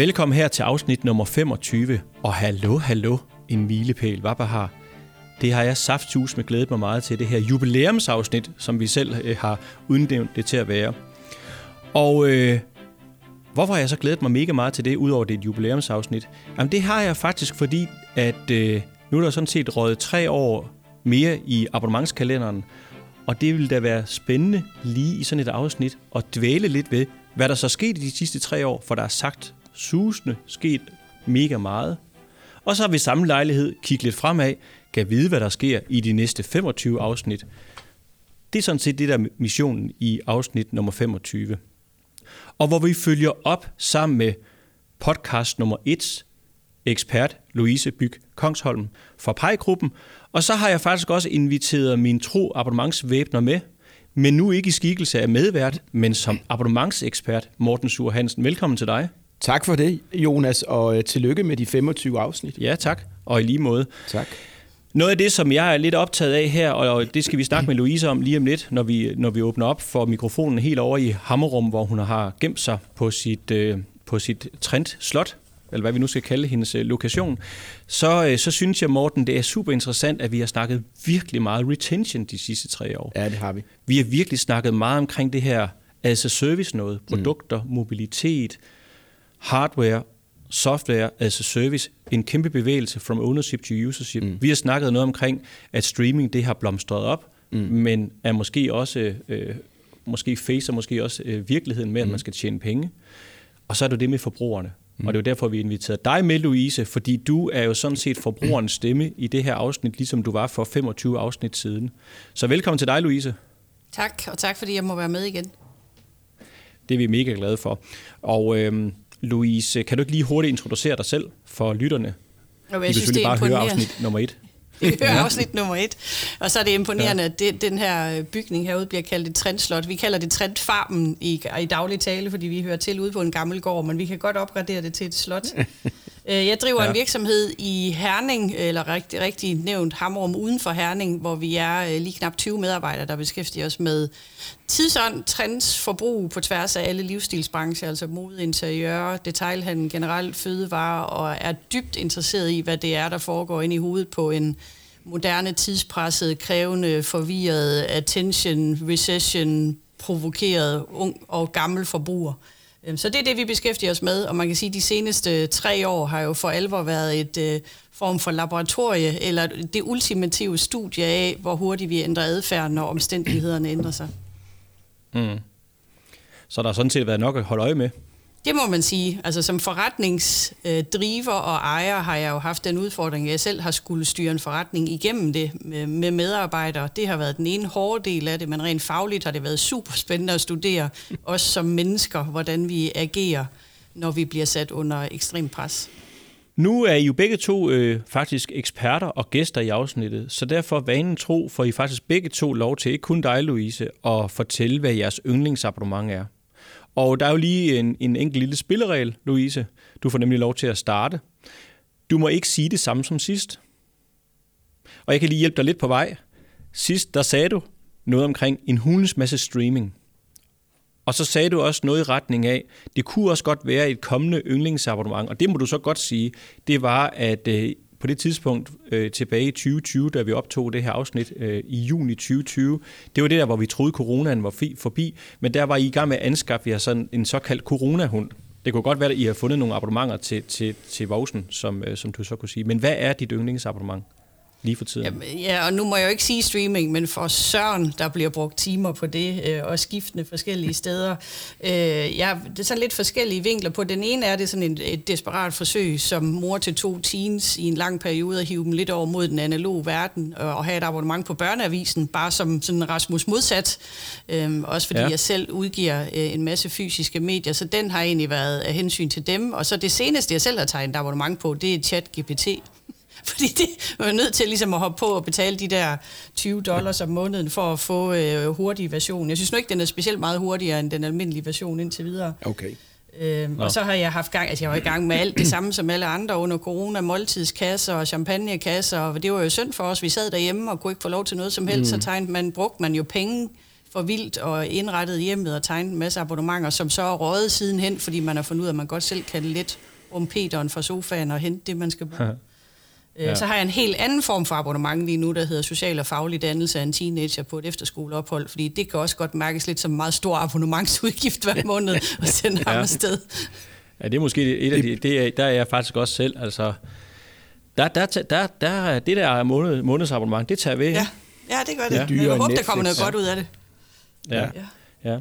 Velkommen her til afsnit nummer 25. Og hallo, hallo, en milepæl, hvad har. Det har jeg safthus med glædet mig meget til, det her jubilæumsafsnit, som vi selv øh, har udnævnt det til at være. Og øh, hvorfor har jeg så glædet mig mega meget til det, udover det et jubilæumsafsnit? Jamen det har jeg faktisk, fordi at øh, nu er der sådan set røget tre år mere i abonnementskalenderen, og det vil da være spændende lige i sådan et afsnit at dvæle lidt ved, hvad der så skete i de sidste tre år, for der er sagt susende sket mega meget. Og så har vi samme lejlighed kigget lidt fremad, kan vide, hvad der sker i de næste 25 afsnit. Det er sådan set det, der er missionen i afsnit nummer 25. Og hvor vi følger op sammen med podcast nummer 1, ekspert Louise Byg Kongsholm fra Pejgruppen. Og så har jeg faktisk også inviteret min tro abonnementsvæbner med, men nu ikke i skikkelse af medvært, men som abonnementsekspert Morten Sur Hansen. Velkommen til dig. Tak for det, Jonas, og øh, tillykke med de 25 afsnit. Ja, tak. Og i lige måde. Tak. Noget af det, som jeg er lidt optaget af her, og det skal vi snakke med Louise om lige om lidt, når vi, når vi åbner op for mikrofonen helt over i Hammerum, hvor hun har gemt sig på sit, øh, på sit Trent Slot, eller hvad vi nu skal kalde hendes øh, lokation, så, så synes jeg, Morten, det er super interessant, at vi har snakket virkelig meget retention de sidste tre år. Ja, det har vi. Vi har virkelig snakket meget omkring det her as a service noget, produkter, mm. mobilitet, hardware, software as a service, en kæmpe bevægelse from ownership to usership. Mm. Vi har snakket noget omkring, at streaming det har blomstret op, mm. men er måske også, øh, måske facer måske også øh, virkeligheden med, at mm. man skal tjene penge. Og så er det det med forbrugerne. Mm. Og det er jo derfor, vi har inviteret dig med, Louise, fordi du er jo sådan set forbrugerens stemme i det her afsnit, ligesom du var for 25 afsnit siden. Så velkommen til dig, Louise. Tak, og tak fordi jeg må være med igen. Det er vi mega glade for. Og øhm, Louise, kan du ikke lige hurtigt introducere dig selv for lytterne? Jo, jeg De synes, det er bare høre afsnit nummer et. Vi hører afsnit nummer et. Og så er det imponerende, ja. at det, den her bygning herude bliver kaldt et trendslot. Vi kalder det trendfarmen i, i daglig tale, fordi vi hører til ude på en gammel gård, men vi kan godt opgradere det til et slot. Øh, jeg driver ja. en virksomhed i Herning, eller rigtig, rigtig nævnt Hammerum uden for Herning, hvor vi er øh, lige knap 20 medarbejdere, der beskæftiger os med tidsånd, trends, forbrug på tværs af alle livsstilsbrancher, altså mode, interiør, detailhandel, generelt fødevarer, og er dybt interesseret i, hvad det er, der foregår ind i hovedet på en moderne, tidspresset, krævende, forvirret, attention, recession, provokeret, ung og gammel forbruger. Øhm, så det er det, vi beskæftiger os med, og man kan sige, at de seneste tre år har jo for alvor været et øh, form for laboratorie, eller det ultimative studie af, hvor hurtigt vi ændrer adfærd, når omstændighederne ændrer sig. Mm. Så der har sådan set været nok at holde øje med? Det må man sige. Altså som forretningsdriver og ejer har jeg jo haft den udfordring, at jeg selv har skulle styre en forretning igennem det med medarbejdere. Det har været den ene hårde del af det, men rent fagligt har det været super spændende at studere, os som mennesker, hvordan vi agerer, når vi bliver sat under ekstrem pres. Nu er I jo begge to øh, faktisk eksperter og gæster i afsnittet, så derfor vanen tro får I faktisk begge to lov til, ikke kun dig, Louise, at fortælle, hvad jeres yndlingsabonnement er. Og der er jo lige en, en enkelt lille spilleregel, Louise. Du får nemlig lov til at starte. Du må ikke sige det samme som sidst. Og jeg kan lige hjælpe dig lidt på vej. Sidst, der sagde du noget omkring en hulens masse streaming. Og så sagde du også noget i retning af, det kunne også godt være et kommende yndlingsabonnement, og det må du så godt sige, det var, at øh, på det tidspunkt øh, tilbage i 2020, da vi optog det her afsnit øh, i juni 2020, det var det der, hvor vi troede, coronaen var forbi, men der var I i gang med at anskaffe jer sådan en såkaldt coronahund. Det kunne godt være, at I har fundet nogle abonnementer til, til, til Voksen, som, øh, som du så kunne sige. Men hvad er dit yndlingsabonnement? Lige for tiden. Ja, ja, og nu må jeg jo ikke sige streaming, men for Søren, der bliver brugt timer på det, øh, og skiftende forskellige steder. Øh, ja, det er sådan lidt forskellige vinkler på. Den ene er det sådan et, et desperat forsøg som mor til to teens i en lang periode at hive dem lidt over mod den analoge verden, og, og have et abonnement på børneavisen, bare som sådan Rasmus modsat. Øh, også fordi ja. jeg selv udgiver øh, en masse fysiske medier, så den har egentlig været af hensyn til dem. Og så det seneste, jeg selv har tegnet abonnement på, det er ChatGPT. Fordi det var jeg nødt til ligesom at hoppe på og betale de der 20 dollars om måneden for at få øh, hurtig version. Jeg synes nu ikke, den er specielt meget hurtigere end den almindelige version indtil videre. Okay. Øhm, og så har jeg haft gang, altså jeg var i gang med alt det samme som alle andre under corona, måltidskasser og champagnekasser, og det var jo synd for os. Vi sad derhjemme og kunne ikke få lov til noget som helst, mm. så tegnede man, brugte man jo penge for vildt og indrettet hjemmet og tegnet en masse abonnementer, som så er røget sidenhen, fordi man har fundet ud af, at man godt selv kan let om Peteren fra sofaen og hente det, man skal bruge. Ja. Øh, så har jeg en helt anden form for abonnement lige nu, der hedder social og faglig dannelse af en teenager på et efterskoleophold, fordi det kan også godt mærkes lidt som en meget stor abonnementsudgift hver måned at sende ja. ham afsted. Ja, det er måske et af de, det er, der er jeg faktisk også selv, altså der, der, der, der, det der måned, månedsabonnement, det tager ved. Ja, ja det gør det. Ja. Jeg håber, der kommer noget ja. godt ud af det. Ja, ja. ja.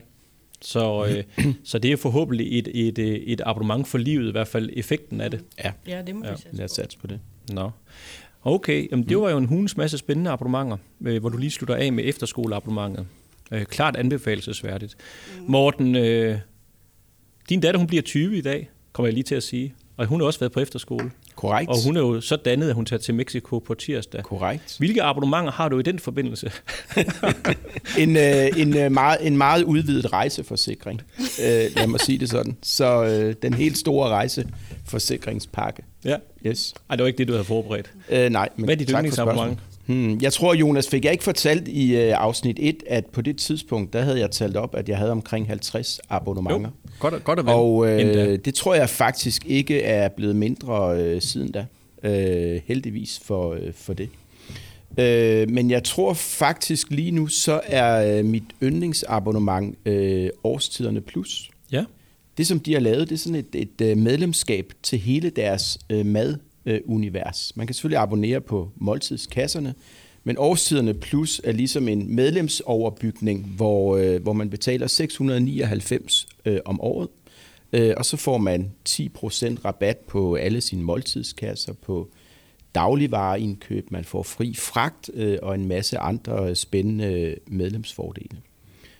Så, øh, så det er forhåbentlig et, et, et abonnement for livet, i hvert fald effekten af det. Ja, ja det må ja. vi Lad os satse på det. Nå. Okay, jamen, det var jo en hunds masse spændende abonnementer, øh, hvor du lige slutter af med efterskoleabonnementet. Øh, klart anbefalesværdigt. Mm. Morten, øh, din datter hun bliver 20 i dag, kommer jeg lige til at sige. Og hun har også været på efterskole. Korrekt. Og hun er jo så dannet, at hun tager til Mexico på tirsdag. Korrekt. Hvilke abonnementer har du i den forbindelse? en, øh, en, øh, meget, en meget udvidet rejseforsikring, øh, lad mig sige det sådan. Så øh, den helt store rejseforsikringspakke. Ja. Yes. Ej, det var ikke det, du havde forberedt. Øh, nej, men Hvad er dit yndlingsabonnement? Hmm, jeg tror, Jonas, fik jeg ikke fortalt i øh, afsnit 1, at på det tidspunkt, der havde jeg talt op, at jeg havde omkring 50 abonnementer. Jo, godt, godt at Og øh, det tror jeg faktisk ikke er blevet mindre øh, siden da. Øh, heldigvis for, øh, for det. Øh, men jeg tror faktisk lige nu, så er øh, mit yndlingsabonnement øh, Årstiderne Plus. Ja. Det, som de har lavet, det er sådan et, et øh, medlemskab til hele deres øh, madunivers. øh. Man kan selvfølgelig abonnere på måltidskasserne, men Årstiderne Plus er ligesom en medlemsoverbygning, hvor, øh, hvor man betaler 699 øh, om året, øh, og så får man 10% rabat på alle sine måltidskasser, på dagligvareindkøb, man får fri fragt øh, og en masse andre spændende medlemsfordele.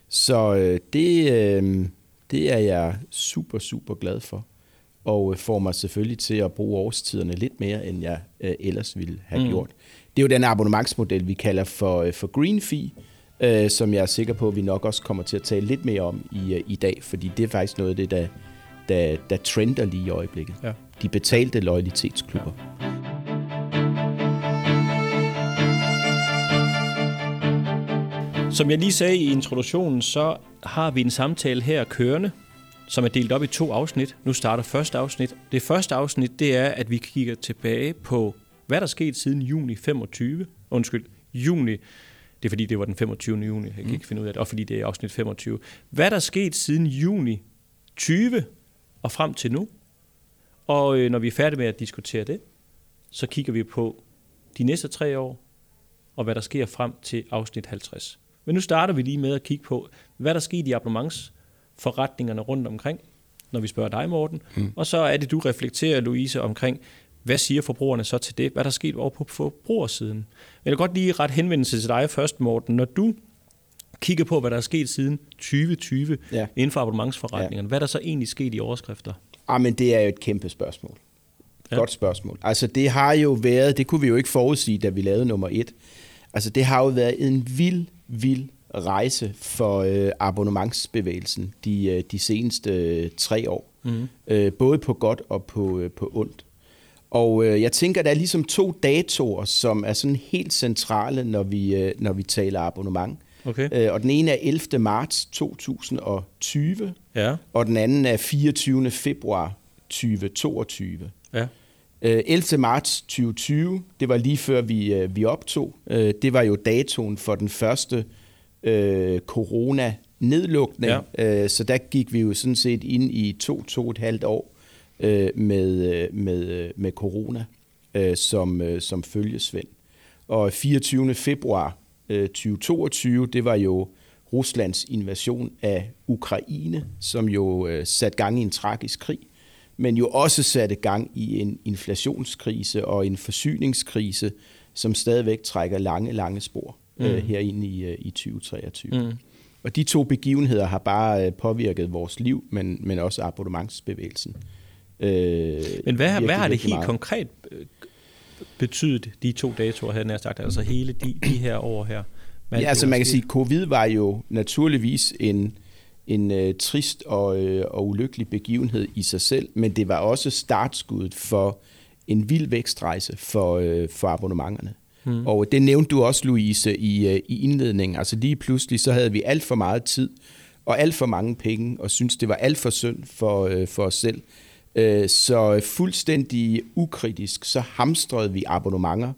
Så øh, det, øh, det er jeg super, super glad for og får mig selvfølgelig til at bruge årstiderne lidt mere, end jeg øh, ellers ville have mm. gjort. Det er jo den abonnementsmodel, vi kalder for, øh, for Green Fee, øh, som jeg er sikker på, at vi nok også kommer til at tale lidt mere om i, øh, i dag, fordi det er faktisk noget af det, der, der, der trender lige i øjeblikket. Ja. De betalte loyalitetsklubber. Ja. Som jeg lige sagde i introduktionen, så har vi en samtale her kørende som er delt op i to afsnit. Nu starter første afsnit. Det første afsnit, det er, at vi kigger tilbage på, hvad der skete siden juni 25. Undskyld, juni. Det er fordi, det var den 25. juni. Jeg kan mm. ikke finde ud af det. Og fordi det er afsnit 25. Hvad der skete siden juni 20 og frem til nu. Og øh, når vi er færdige med at diskutere det, så kigger vi på de næste tre år, og hvad der sker frem til afsnit 50. Men nu starter vi lige med at kigge på, hvad der skete i abonnements forretningerne rundt omkring, når vi spørger dig, Morten. Mm. Og så er det, du reflekterer, Louise, omkring, hvad siger forbrugerne så til det? Hvad der er sket over på forbrugersiden? Jeg vil godt lige ret henvendelse til dig først, Morten. Når du kigger på, hvad der er sket siden 2020 ja. inden for abonnementsforretningerne, ja. hvad er der så egentlig sket i overskrifter? Ah, men det er jo et kæmpe spørgsmål. Ja. Godt spørgsmål. Altså det har jo været, det kunne vi jo ikke forudsige, da vi lavede nummer et. Altså det har jo været en vild, vild rejse for øh, abonnementsbevægelsen de, øh, de seneste øh, tre år. Mm. Øh, både på godt og på, øh, på ondt. Og øh, jeg tænker, der er ligesom to datoer, som er sådan helt centrale, når vi, øh, når vi taler abonnement. Okay. Øh, og den ene er 11. marts 2020, ja. og den anden er 24. februar 2022. Ja. 11. Øh, marts 2020, det var lige før vi, øh, vi optog. Øh, det var jo datoen for den første øh, corona-nedlukning. Ja. Så der gik vi jo sådan set ind i to, to et halvt år øh, med, med, med corona øh, som, øh, som følgesvend. Og 24. februar øh, 2022, det var jo Ruslands invasion af Ukraine, som jo øh, satte gang i en tragisk krig, men jo også satte gang i en inflationskrise og en forsyningskrise, som stadigvæk trækker lange, lange spor mm. øh, herinde i, øh, i 2023. Mm. Og de to begivenheder har bare øh, påvirket vores liv, men, men også abonnementsbevægelsen. Øh, men hvad, hvad har det helt meget. konkret øh, betydet, de to datoer, havde jeg sagt, altså hele de, de her år her? ja, altså man kan sige, at covid var jo naturligvis en, en uh, trist og, uh, og ulykkelig begivenhed i sig selv, men det var også startskuddet for en vild vækstrejse for, uh, for abonnementerne. Mm. Og det nævnte du også, Louise, i, øh, i indledningen. Altså lige pludselig, så havde vi alt for meget tid og alt for mange penge, og synes det var alt for synd for, øh, for os selv. Øh, så fuldstændig ukritisk, så hamstrede vi abonnementer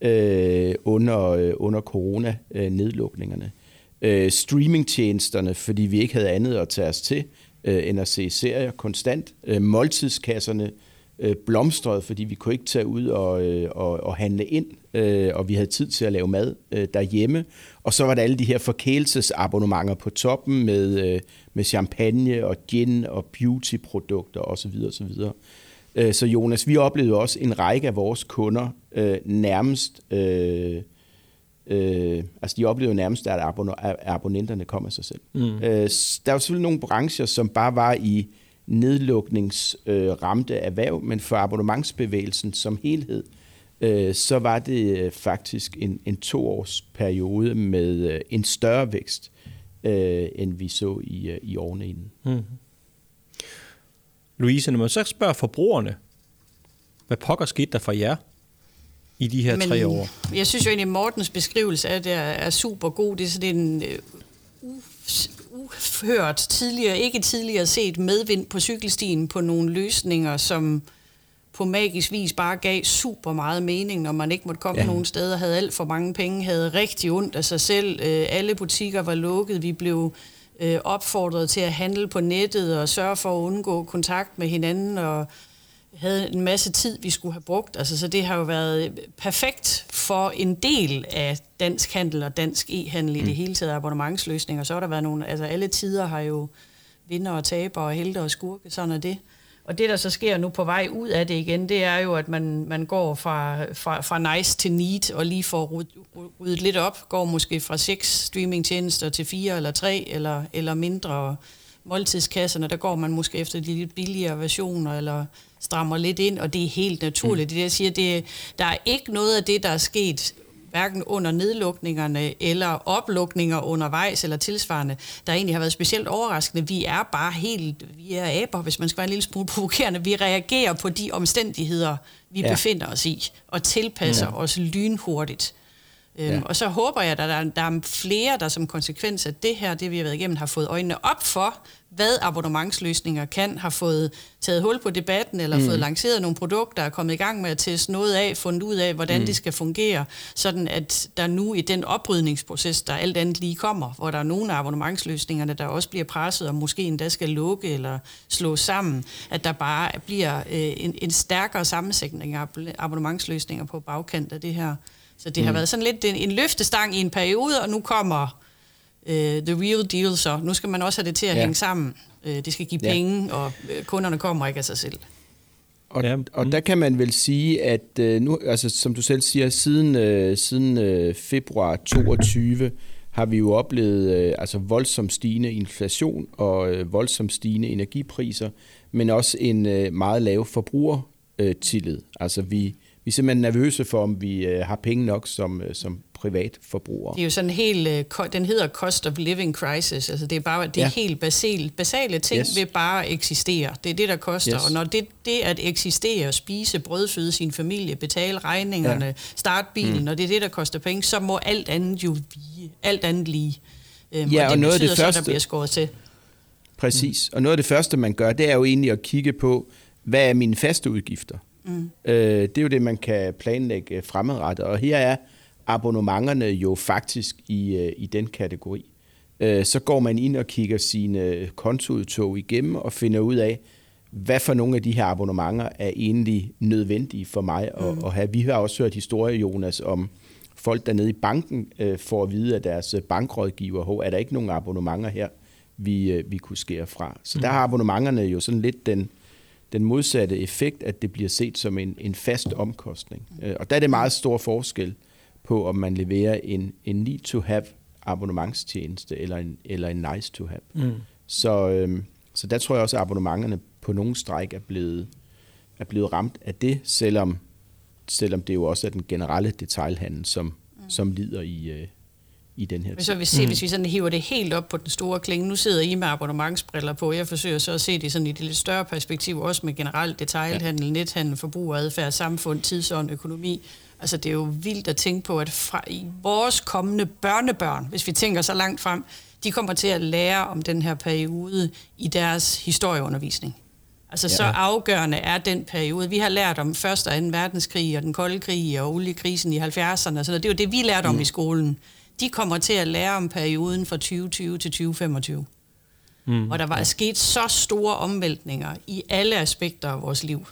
øh, under, øh, under corona-nedlukningerne. Øh, streamingtjenesterne, fordi vi ikke havde andet at tage os til, øh, end at se serier konstant. Øh, måltidskasserne øh, blomstrede, fordi vi kunne ikke tage ud og, øh, og, og handle ind, øh, og vi havde tid til at lave mad øh, derhjemme. Og så var der alle de her forkælelsesabonnementer på toppen med, øh, med champagne og gin og beautyprodukter osv. osv. Øh, så Jonas, vi oplevede også en række af vores kunder øh, nærmest... Øh, Øh, altså de oplevede nærmest, at abonnenterne kom af sig selv. Mm. Øh, der var selvfølgelig nogle brancher, som bare var i nedlukningsramte øh, erhverv, men for abonnementsbevægelsen som helhed, øh, så var det øh, faktisk en, en toårs periode med øh, en større vækst, øh, end vi så i, øh, i årene inden. Mm. Louise, når man så spørger forbrugerne, hvad pokker skete der for jer i de her Men, tre år? Jeg synes jo egentlig, at Mortens beskrivelse af det er super god. Det er sådan en uh, uhørt tidligere, ikke tidligere set medvind på cykelstien på nogle løsninger, som på magisk vis bare gav super meget mening, når man ikke måtte komme ja. nogen steder, havde alt for mange penge, havde rigtig ondt af sig selv, øh, alle butikker var lukket, vi blev øh, opfordret til at handle på nettet og sørge for at undgå kontakt med hinanden og havde en masse tid, vi skulle have brugt. Altså, så det har jo været perfekt for en del af dansk handel og dansk e-handel i mm. det hele taget abonnementsløsninger. Så har der været nogle, altså alle tider har jo vinder og taber og helte og skurke, sådan er det. Og det, der så sker nu på vej ud af det igen, det er jo, at man, man går fra, fra, fra nice til neat og lige får ryddet, lidt op. Går måske fra seks streamingtjenester til fire eller tre eller, eller mindre. Måltidskasserne, der går man måske efter de lidt billigere versioner, eller strammer lidt ind, og det er helt naturligt. Mm. Det, jeg siger, det, der er ikke noget af det, der er sket hverken under nedlukningerne eller oplukninger undervejs eller tilsvarende, der egentlig har været specielt overraskende. Vi er bare helt, vi er aber, hvis man skal være en lille smule provokerende. Vi reagerer på de omstændigheder, vi ja. befinder os i, og tilpasser ja. os lynhurtigt. Øhm, ja. Og så håber jeg, at der, der er flere, der som konsekvens af det her, det vi har været igennem, har fået øjnene op for, hvad abonnementsløsninger kan, har fået taget hul på debatten, eller mm. fået lanceret nogle produkter, er kommet i gang med at teste noget af, fundet ud af, hvordan mm. det skal fungere, sådan at der nu i den oprydningsproces, der alt andet lige kommer, hvor der er nogle af abonnementsløsningerne, der også bliver presset, og måske endda skal lukke eller slå sammen, at der bare bliver øh, en, en stærkere sammensætning af abonnementsløsninger på bagkant af det her. Så det mm. har været sådan lidt en, en løftestang i en periode, og nu kommer øh, the real deal så. Nu skal man også have det til at ja. hænge sammen. Øh, det skal give penge, ja. og øh, kunderne kommer ikke af sig selv. Og, ja. og der kan man vel sige, at øh, nu, altså, som du selv siger, siden, øh, siden øh, februar 22 har vi jo oplevet øh, altså voldsomt stigende inflation og øh, voldsomt stigende energipriser, men også en øh, meget lav forbrugertillid. Øh, altså vi, vi er simpelthen nervøse for, om vi øh, har penge nok som, øh, som privat forbruger. Det er jo sådan helt, øh, den hedder cost of living crisis, altså det er bare det er ja. helt basale, basale ting yes. ved bare at eksistere. Det er det, der koster, yes. og når det, det at eksistere, spise, brødføde sin familie, betale regningerne, ja. starte bilen, mm. når det er det, der koster penge, så må alt andet jo vige, alt andet lige. Øhm, ja, og, det og noget af det første, så, der bliver skåret til. Præcis, mm. og noget af det første, man gør, det er jo egentlig at kigge på, hvad er mine faste udgifter? Mm. Øh, det er jo det, man kan planlægge fremadrettet, og her er abonnementerne jo faktisk i, øh, i den kategori. Øh, så går man ind og kigger sine kontoudtog igennem og finder ud af, hvad for nogle af de her abonnementer er egentlig nødvendige for mig at, mm. at have. Vi har også hørt historier, Jonas, om folk dernede i banken øh, får at vide af deres bankrådgiver, er der ikke nogen abonnementer her, vi, vi kunne skære fra. Så mm. der har abonnementerne jo sådan lidt den, den modsatte effekt, at det bliver set som en, en fast omkostning. Og der er det meget stor forskel på, om man leverer en, en need-to-have abonnementstjeneste eller en, eller en nice-to-have. Mm. Så, øhm, så der tror jeg også, at abonnementerne på nogle stræk er blevet, er blevet ramt af det, selvom, selvom det jo også er den generelle detailhandel, som, mm. som lider i, øh, i den her tid. Så vi se, mm. hvis vi sådan hiver det helt op på den store klinge, nu sidder I med abonnementsbriller på, jeg forsøger så at se det sådan i det lidt større perspektiv, også med generelt detailhandel, ja. nethandel, forbrugeradfærd, samfund, tidsånd, økonomi Altså det er jo vildt at tænke på, at fra, i vores kommende børnebørn, hvis vi tænker så langt frem, de kommer til at lære om den her periode i deres historieundervisning. Altså ja. så afgørende er den periode. Vi har lært om 1. og 2. verdenskrig og den kolde krig og oliekrisen i 70'erne. Så det er jo det, vi lærte om mm. i skolen. De kommer til at lære om perioden fra 2020 til 2025. Mm. Hvor der var ja. sket så store omvæltninger i alle aspekter af vores liv.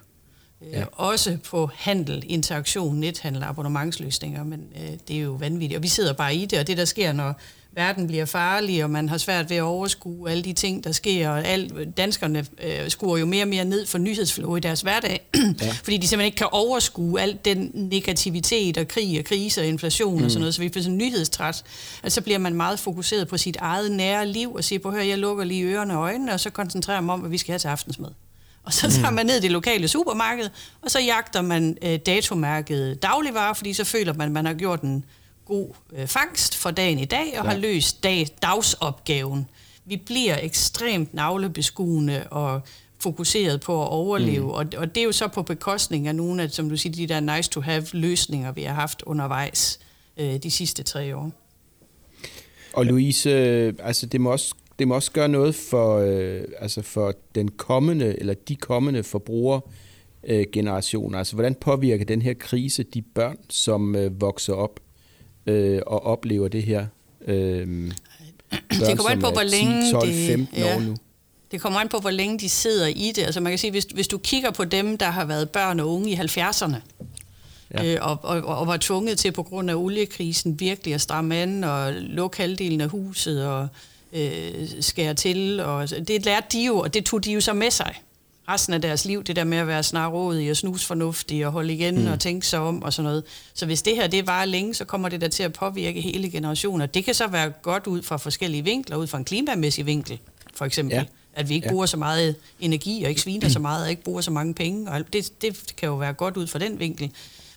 Øh, ja. Også på handel, interaktion, nethandel, abonnementsløsninger, men øh, det er jo vanvittigt. Og vi sidder bare i det, og det der sker, når verden bliver farlig, og man har svært ved at overskue alle de ting, der sker, og al, danskerne øh, skruer jo mere og mere ned for nyhedsflow i deres hverdag, ja. fordi de simpelthen ikke kan overskue al den negativitet og krig og krise og inflation mm. og sådan noget, så vi bliver sådan nyhedstræt. Altså så bliver man meget fokuseret på sit eget nære liv, og siger på, hør, jeg lukker lige ørerne og øjnene, og så koncentrerer man om, hvad vi skal have til aftensmad. Og så tager mm. man ned i det lokale supermarked, og så jagter man øh, datomærket dagligvarer, fordi så føler man, at man har gjort en god øh, fangst for dagen i dag, og ja. har løst dag, dagsopgaven. Vi bliver ekstremt navlebeskuende og fokuseret på at overleve, mm. og, og det er jo så på bekostning af nogle af, som du siger, de der nice-to-have-løsninger, vi har haft undervejs øh, de sidste tre år. Og Louise, øh, altså det må også det må også gøre noget for, øh, altså for den kommende, eller de kommende forbrugere, øh, generationer. Altså, hvordan påvirker den her krise de børn, som øh, vokser op øh, og oplever det her? Øh, børn, det kommer an på, hvor længe 10, 12, 15 det, ja. år nu. Det kommer an på, hvor længe de sidder i det. Altså man kan sige, hvis, hvis du kigger på dem, der har været børn og unge i 70'erne, ja. øh, og, og, og var tvunget til på grund af oliekrisen virkelig at stramme an og lukke halvdelen af huset og øh, skære til. Og det lærte de jo, og det tog de jo så med sig resten af deres liv, det der med at være snarrådig og snusfornuftig og holde igen mm. og tænke sig om og sådan noget. Så hvis det her det var længe, så kommer det der til at påvirke hele generationer. Det kan så være godt ud fra forskellige vinkler, ud fra en klimamæssig vinkel, for eksempel. Ja. At vi ikke ja. bruger så meget energi og ikke sviner så meget og ikke bruger så mange penge. Og det, det kan jo være godt ud fra den vinkel.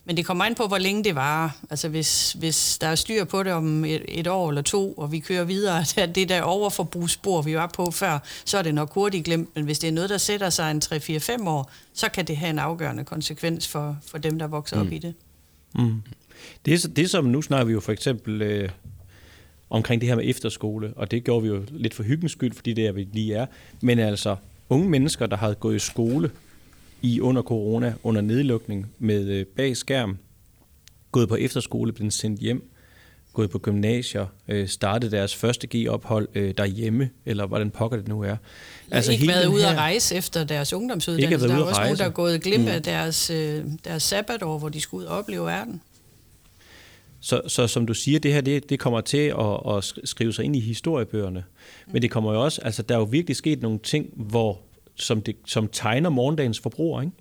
Men det kommer an på, hvor længe det varer. Altså hvis, hvis der er styr på det om et, et år eller to, og vi kører videre, det der overforbrugsspor, vi var på før, så er det nok hurtigt glemt. Men hvis det er noget, der sætter sig en 3-4-5 år, så kan det have en afgørende konsekvens for, for dem, der vokser mm. op i det. Mm. Det, det som nu snakker vi jo for eksempel øh, omkring det her med efterskole, og det gjorde vi jo lidt for hyggens skyld, fordi det er vi lige er. Men altså, unge mennesker, der har gået i skole, i under corona, under nedlukning med øh, bag skærm, gået på efterskole, blevet sendt hjem, gået på gymnasier, øh, startet deres første G-ophold øh, derhjemme, eller hvordan pokker det nu er. Altså, ikke været ude at rejse efter deres ungdomsuddannelse. Der er også nogen, der er gået glip af mm. deres, øh, deres sabbatår, hvor de skal ud og opleve verden. Så, så som du siger, det her det, det kommer til at, at skrive sig ind i historiebøgerne. Men det kommer jo også, altså der er jo virkelig sket nogle ting, hvor som, det, som tegner morgendagens forbruger, ikke?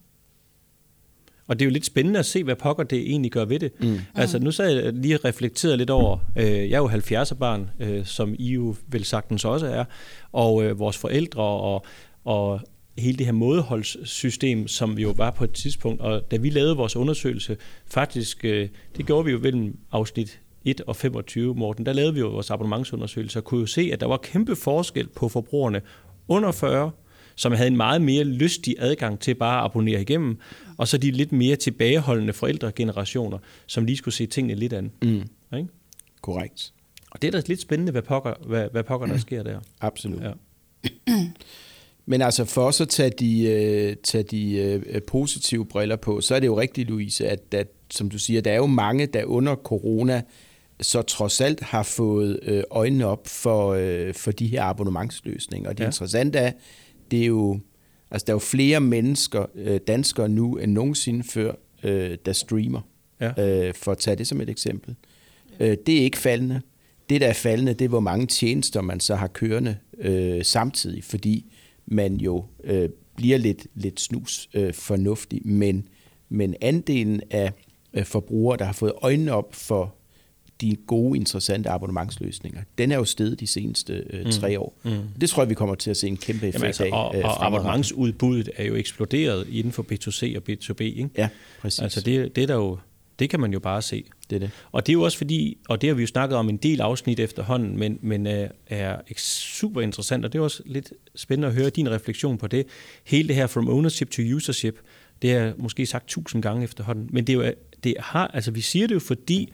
Og det er jo lidt spændende at se, hvad pokker det egentlig gør ved det. Mm. Altså nu så jeg lige reflekteret lidt over, øh, jeg er jo 70'er barn, øh, som I jo vel sagtens også er, og øh, vores forældre og, og hele det her mådeholdssystem, som vi jo var på et tidspunkt, og da vi lavede vores undersøgelse, faktisk, øh, det gjorde vi jo mellem afsnit 1 og 25, Morten, der lavede vi jo vores abonnementsundersøgelse, og kunne jo se, at der var kæmpe forskel på forbrugerne under 40 som havde en meget mere lystig adgang til bare at abonnere igennem, og så de lidt mere tilbageholdende forældregenerationer, som lige skulle se tingene lidt an. Mm. Ikke? Korrekt. Og det er da lidt spændende, hvad pokker, hvad, hvad pokker der sker der. Absolut. Ja. Men altså for os at tage de, uh, tage de uh, positive briller på, så er det jo rigtigt, Louise, at, at som du siger, der er jo mange, der under corona så trods alt har fået uh, øjnene op for, uh, for de her abonnementsløsninger. Og det ja. interessante er, det er jo, altså der er jo flere mennesker, øh, danskere nu, end nogensinde før, øh, der streamer. Ja. Øh, for at tage det som et eksempel. Øh, det er ikke faldende. Det, der er faldende, det er, hvor mange tjenester man så har kørende øh, samtidig, fordi man jo øh, bliver lidt, lidt snus øh, fornuftig, men, men andelen af øh, forbrugere, der har fået øjnene op for de gode, interessante abonnementsløsninger, den er jo steget de seneste øh, mm. tre år. Mm. Det tror jeg, vi kommer til at se en kæmpe effekt Jamen altså, af. Og, øh, og abonnementsudbuddet er jo eksploderet inden for B2C og B2B. Ikke? Ja, præcis. Altså det, det, er der jo, det kan man jo bare se. Det er det. Og det er jo også fordi, og det har vi jo snakket om en del afsnit efterhånden, men, men øh, er super interessant, og det er også lidt spændende at høre din refleksion på det. Hele det her from ownership to usership, Det er måske sagt tusind gange efterhånden, men det er jo, det har, altså vi siger det jo fordi,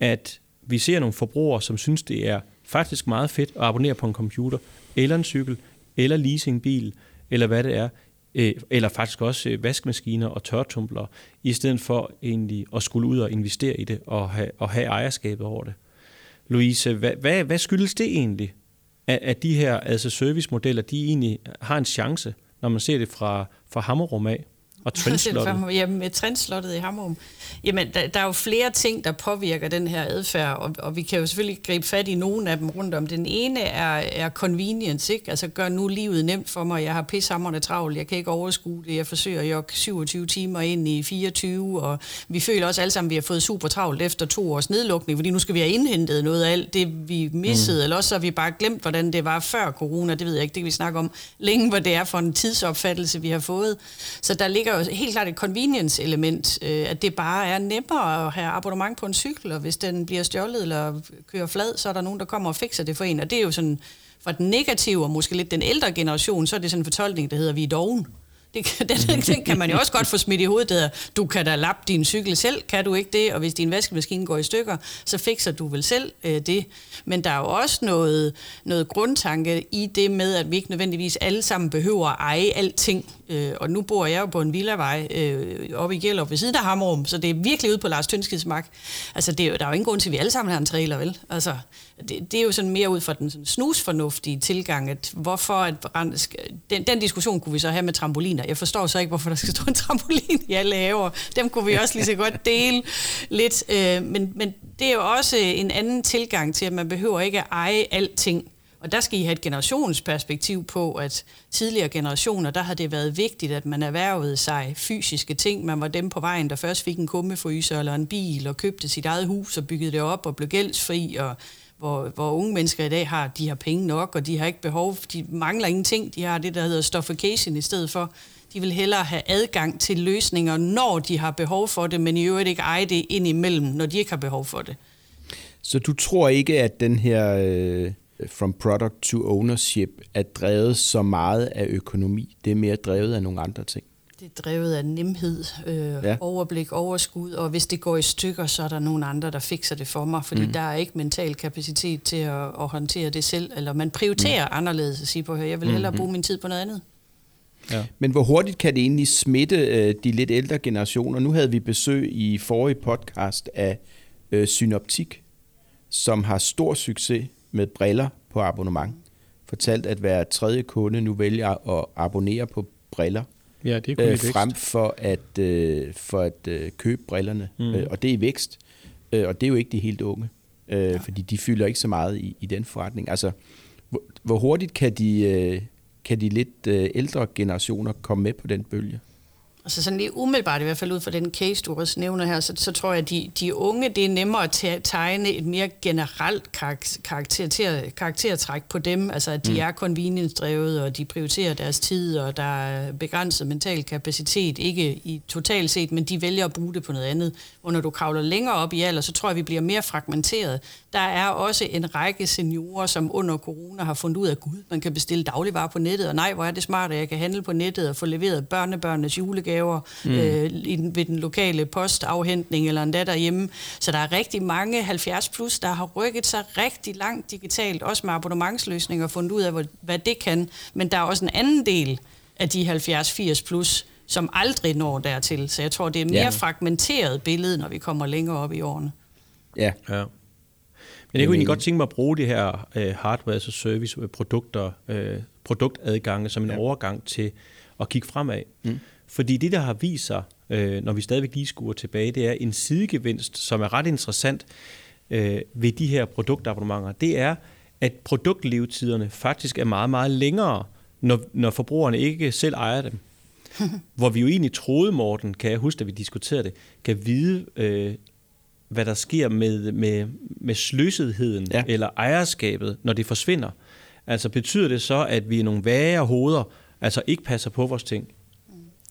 at vi ser nogle forbrugere, som synes, det er faktisk meget fedt at abonnere på en computer, eller en cykel, eller leasingbil, eller hvad det er, øh, eller faktisk også øh, vaskemaskiner og tørretumblere, i stedet for egentlig at skulle ud og investere i det og have, og have ejerskabet over det. Louise, hvad, hvad, hvad skyldes det egentlig, at, at de her altså servicemodeller, de egentlig har en chance, når man ser det fra, fra Hammerum af? Og trendslottet? Ja, med trendslottet i Hammerum. Jamen, der, der er jo flere ting, der påvirker den her adfærd, og, og vi kan jo selvfølgelig gribe fat i nogle af dem rundt om. Den ene er, er convenience, ikke? Altså, gør nu livet nemt for mig. Jeg har pissehammerende travlt, jeg kan ikke overskue det. Jeg forsøger at jogge 27 timer ind i 24, og vi føler også alle sammen, at vi har fået super travlt efter to års nedlukning, fordi nu skal vi have indhentet noget af alt det, vi missede, mm. eller også har vi bare glemt, hvordan det var før corona. Det ved jeg ikke, det kan vi snakke om længe, hvad det er for en tidsopfattelse, vi har fået. Så der ligger jo helt klart et convenience-element, øh, at det bare er nemmere at have abonnement på en cykel, og hvis den bliver stjålet eller kører flad, så er der nogen, der kommer og fikser det for en. Og det er jo sådan, fra den negative og måske lidt den ældre generation, så er det sådan en fortolkning, der hedder, vi er doven. Det, den, den kan man jo også godt få smidt i hovedet, der. Du kan da lappe din cykel selv, kan du ikke det? Og hvis din vaskemaskine går i stykker, så fikser du vel selv øh, det. Men der er jo også noget, noget grundtanke i det med, at vi ikke nødvendigvis alle sammen behøver at eje alting. Øh, og nu bor jeg jo på en villavej øh, oppe i Gjellup ved siden af Hamrum, så det er virkelig ude på Lars Tønskids mark. Altså, det er jo, der er jo ingen grund til, at vi alle sammen har en trailer, vel? Altså, det, det er jo sådan mere ud fra den sådan snusfornuftige tilgang, at hvorfor at den, den diskussion kunne vi så have med trampoliner. Jeg forstår så ikke, hvorfor der skal stå en trampolin i alle haver. Dem kunne vi også lige så godt dele lidt. Øh, men, men det er jo også en anden tilgang til, at man behøver ikke at eje alting. Og der skal I have et generationsperspektiv på, at tidligere generationer, der har det været vigtigt, at man erhvervede sig fysiske ting. Man var dem på vejen, der først fik en kummefryser eller en bil og købte sit eget hus og byggede det op og blev gældsfri og hvor, hvor unge mennesker i dag har, de har penge nok, og de har ikke behov, de mangler ingenting. De har det, der hedder stoffication i stedet for. De vil hellere have adgang til løsninger, når de har behov for det, men i øvrigt ikke eje det ind imellem, når de ikke har behov for det. Så du tror ikke, at den her øh, from product to ownership er drevet så meget af økonomi? Det er mere drevet af nogle andre ting? Det er drevet af nemhed, øh, ja. overblik, overskud, og hvis det går i stykker, så er der nogen andre, der fikser det for mig, fordi mm. der er ikke mental kapacitet til at, at håndtere det selv, eller man prioriterer mm. anderledes at sige på, jeg vil hellere mm-hmm. bruge min tid på noget andet. Ja. Men hvor hurtigt kan det egentlig smitte øh, de lidt ældre generationer? Nu havde vi besøg i forrige podcast af øh, Synoptik, som har stor succes med briller på abonnement. Fortalt, at hver tredje kunde nu vælger at abonnere på briller Ja, det er øh, frem for at, øh, for at øh, købe brillerne. Mm. Øh, og det er vækst. Øh, og det er jo ikke de helt unge. Øh, ja. Fordi de fylder ikke så meget i, i den forretning. Altså, hvor, hvor hurtigt kan de, øh, kan de lidt øh, ældre generationer komme med på den bølge? Altså sådan lige umiddelbart, i hvert fald ud fra den case, du også nævner her, så, så tror jeg, at de, de unge, det er nemmere at tegne et mere generelt karakter, karaktertræk på dem. Altså at de mm. er convenience-drevet, og de prioriterer deres tid, og der er begrænset mental kapacitet. Ikke i totalt set, men de vælger at bruge det på noget andet. Og når du kravler længere op i alder, så tror jeg, at vi bliver mere fragmenteret. Der er også en række seniorer, som under corona har fundet ud af, at gud, man kan bestille dagligvarer på nettet, og nej, hvor er det smart, at jeg kan handle på nettet og få leveret børnebørnenes julegaver mm. øh, ved den lokale postafhentning eller endda derhjemme. Så der er rigtig mange 70 plus, der har rykket sig rigtig langt digitalt, også med abonnementsløsninger og fundet ud af, hvad det kan. Men der er også en anden del af de 70-80 plus, som aldrig når dertil. Så jeg tror, det er mere ja. fragmenteret billede, når vi kommer længere op i årene. Ja. ja. Men jeg kunne egentlig godt tænke mig at bruge det her uh, hardware as service øh, produkter, uh, produktadgange som en ja. overgang til at kigge fremad. Mm. Fordi det, der har vist sig, uh, når vi stadigvæk lige skuer tilbage, det er en sidegevinst, som er ret interessant uh, ved de her produktabonnementer. Det er, at produktlevetiderne faktisk er meget, meget længere, når, når forbrugerne ikke selv ejer dem. Hvor vi jo egentlig troede, Morten, kan jeg huske, at vi diskuterede det, kan vide, øh, hvad der sker med, med, med sløsetheden ja. eller ejerskabet, når det forsvinder. Altså betyder det så, at vi er nogle vage hoveder, altså ikke passer på vores ting?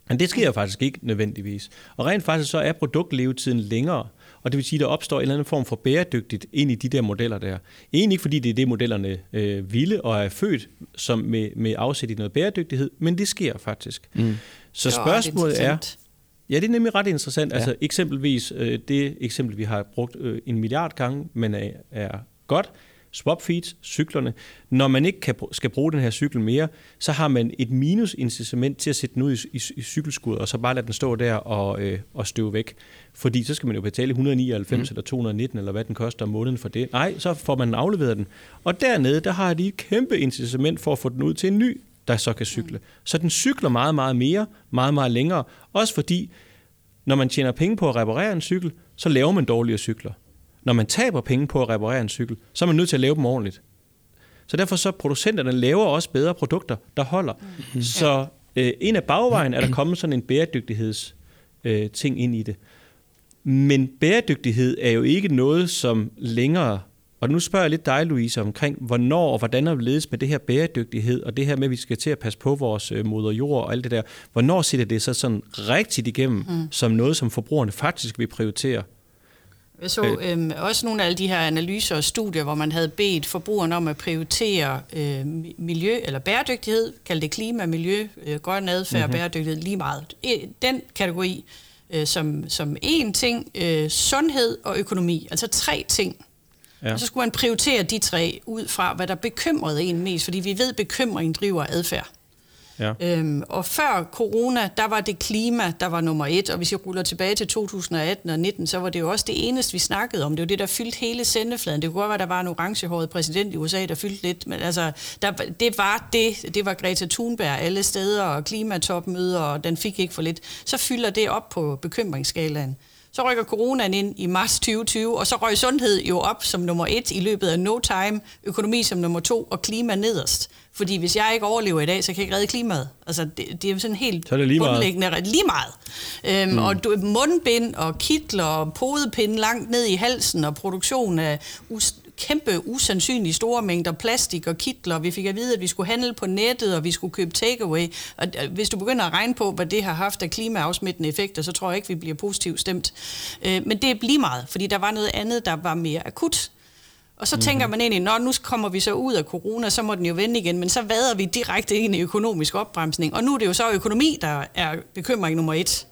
Men det sker faktisk ikke nødvendigvis. Og rent faktisk så er produktlevetiden længere, og det vil sige, at der opstår en eller anden form for bæredygtigt ind i de der modeller der. Egentlig ikke fordi det er det, modellerne øh, ville og er født som med, med afsæt i noget bæredygtighed, men det sker faktisk. Mm. Så spørgsmålet er, Ja, det er nemlig ret interessant. Ja. Altså eksempelvis øh, det eksempel, vi har brugt øh, en milliard gange, men er, er godt, swap feeds, cyklerne. Når man ikke kan, skal bruge den her cykel mere, så har man et minus incitament til at sætte den ud i, i, i cykelskuddet, og så bare lade den stå der og, øh, og støve væk. Fordi så skal man jo betale 199 mm. eller 219, eller hvad den koster om måneden for det. Nej, så får man afleveret den. Og dernede, der har de et kæmpe incitament for at få den ud til en ny, der så kan cykle. Så den cykler meget, meget mere, meget, meget længere. Også fordi, når man tjener penge på at reparere en cykel, så laver man dårligere cykler. Når man taber penge på at reparere en cykel, så er man nødt til at lave dem ordentligt. Så derfor så producenterne laver også bedre produkter, der holder. Mm. Så øh, en af bagvejen er der kommet sådan en bæredygtigheds øh, ting ind i det. Men bæredygtighed er jo ikke noget, som længere og nu spørger jeg lidt dig, Louise, omkring, hvornår og hvordan er vi ledes med det her bæredygtighed, og det her med, at vi skal til at passe på vores øh, moder jord og alt det der. Hvornår sætter det så sådan rigtigt igennem, mm. som noget, som forbrugerne faktisk vil prioritere? Jeg så øh, øhm, også nogle af alle de her analyser og studier, hvor man havde bedt forbrugerne om at prioritere øh, miljø eller bæredygtighed, kald det klima, miljø, øh, grøn adfærd mm-hmm. bæredygtighed lige meget. Den kategori øh, som, som én ting, øh, sundhed og økonomi, altså tre ting. Ja. Og så skulle man prioritere de tre ud fra, hvad der bekymrede en mest, fordi vi ved, at bekymring driver adfærd. Ja. Øhm, og før corona, der var det klima, der var nummer et, og hvis jeg ruller tilbage til 2018 og 19, så var det jo også det eneste, vi snakkede om. Det var det, der fyldte hele sendefladen. Det kunne godt være, der var en orangehåret præsident i USA, der fyldte lidt, men altså, der, det var det. Det var Greta Thunberg alle steder, og klimatopmøder, og den fik ikke for lidt. Så fylder det op på bekymringsskalaen. Så rykker coronaen ind i marts 2020, og så røg sundhed jo op som nummer et i løbet af no time, økonomi som nummer to, og klima nederst. Fordi hvis jeg ikke overlever i dag, så kan jeg ikke redde klimaet. Altså, det, det er sådan helt så er det lige grundlæggende meget. lige meget. Øhm, mm. Og du, mundbind og kitler og podepinde langt ned i halsen og produktion af kæmpe, usandsynlige store mængder plastik og kitler. Vi fik at vide, at vi skulle handle på nettet, og vi skulle købe takeaway. Og hvis du begynder at regne på, hvad det har haft af klimaafsmittende effekter, så tror jeg ikke, vi bliver positivt stemt. Øh, men det er lige meget, fordi der var noget andet, der var mere akut. Og så mm-hmm. tænker man egentlig, når nu kommer vi så ud af corona, så må den jo vende igen, men så vader vi direkte ind i økonomisk opbremsning. Og nu er det jo så økonomi, der er bekymring nummer et.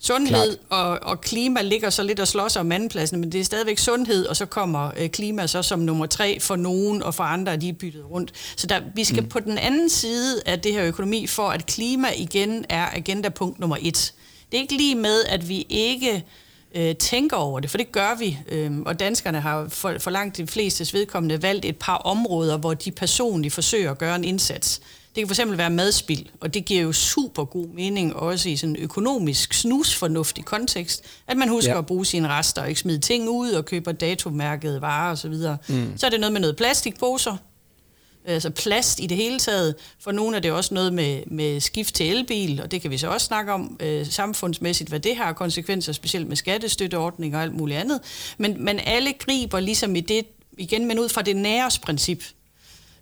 Sundhed og, og klima ligger så lidt og slås om andenpladsen, men det er stadigvæk sundhed, og så kommer øh, klima så som nummer tre for nogen, og for andre er de byttet rundt. Så der, vi skal mm. på den anden side af det her økonomi, for at klima igen er agendapunkt nummer et. Det er ikke lige med, at vi ikke øh, tænker over det, for det gør vi. Øh, og danskerne har for, for langt de fleste vedkommende valgt et par områder, hvor de personligt forsøger at gøre en indsats. Det kan fx være madspild, og det giver jo super god mening også i sådan en økonomisk snusfornuftig kontekst, at man husker ja. at bruge sine rester og ikke smide ting ud og køber datomærkede varer osv. Så, mm. så er det noget med noget plastikposer, altså plast i det hele taget. For nogle er det også noget med, med skift til elbil, og det kan vi så også snakke om øh, samfundsmæssigt, hvad det har konsekvenser, specielt med skattestøtteordning og alt muligt andet. Men, men alle griber ligesom i det, igen, men ud fra det næresprincip.